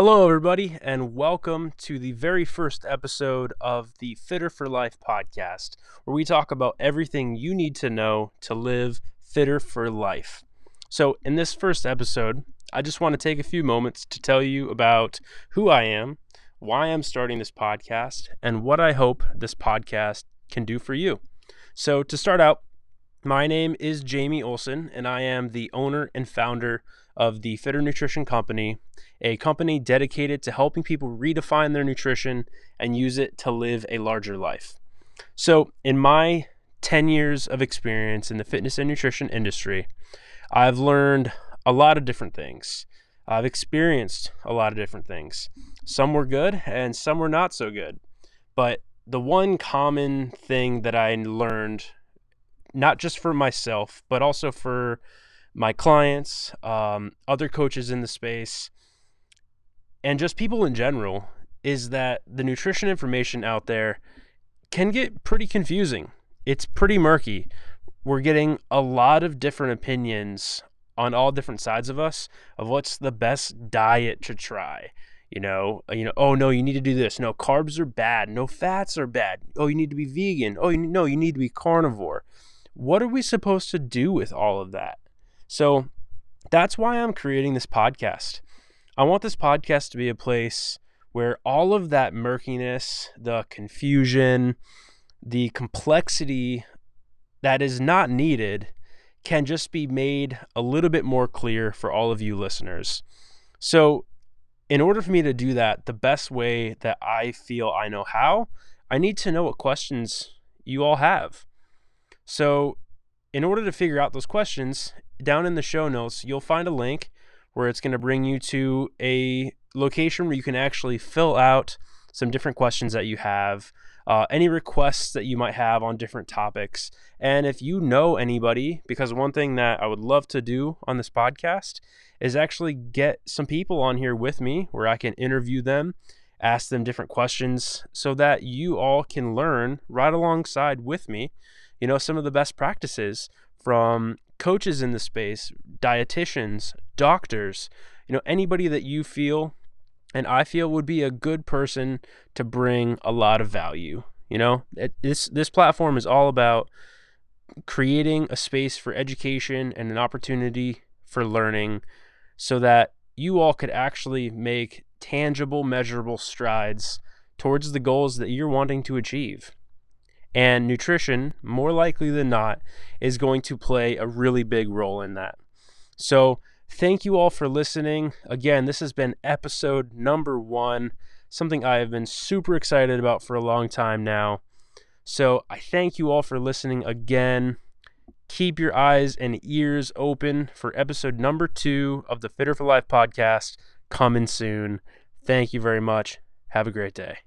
Hello, everybody, and welcome to the very first episode of the FITR for Life podcast, where we talk about everything you need to know to live fitter for life. So, in this first episode, I just want to take a few moments to tell you about who I am, why I'm starting this podcast, and what I hope this podcast can do for you. So, to start out, my name is Jamie Olson, and I am the owner and founder of the FITR Nutrition Company, a company dedicated to helping people redefine their nutrition and use it to live a larger life. So, in my 10 years of experience in the fitness and nutrition industry, I've learned a lot of different things. I've experienced a lot of different things. Some were good and some were not so good. But the one common thing that I learned, not just for myself, but also for my clients, um, other coaches in the space, and just people in general is that the nutrition information out there can get pretty confusing. It's pretty murky. We're getting a lot of different opinions on all different sides of us of what's the best diet to try. You know, you know, oh no, you need to do this. No, carbs are bad. No fats are bad. Oh, you need to be vegan. Oh, you, no, you need to be carnivore. What are we supposed to do with all of that? So that's why I'm creating this podcast. I want this podcast to be a place where all of that murkiness, the confusion, the complexity that is not needed can just be made a little bit more clear for all of you listeners. So, in order for me to do that, the best way that I feel I know how, I need to know what questions you all have. So, in order to figure out those questions, down in the show notes, you'll find a link where it's going to bring you to a location where you can actually fill out some different questions that you have, uh, any requests that you might have on different topics. And if you know anybody, because one thing that I would love to do on this podcast is actually get some people on here with me where I can interview them, ask them different questions so that you all can learn right alongside with me, you know, some of the best practices from coaches in the space, dietitians, doctors, you know, anybody that you feel and I feel would be a good person to bring a lot of value. You know, it, this this platform is all about creating a space for education and an opportunity for learning so that you all could actually make tangible, measurable strides towards the goals that you're wanting to achieve. And nutrition, more likely than not, is going to play a really big role in that. So, thank you all for listening. Again, this has been episode number one, something I have been super excited about for a long time now. So, I thank you all for listening again. Keep your eyes and ears open for episode number two of the FITR for Life podcast coming soon. Thank you very much. Have a great day.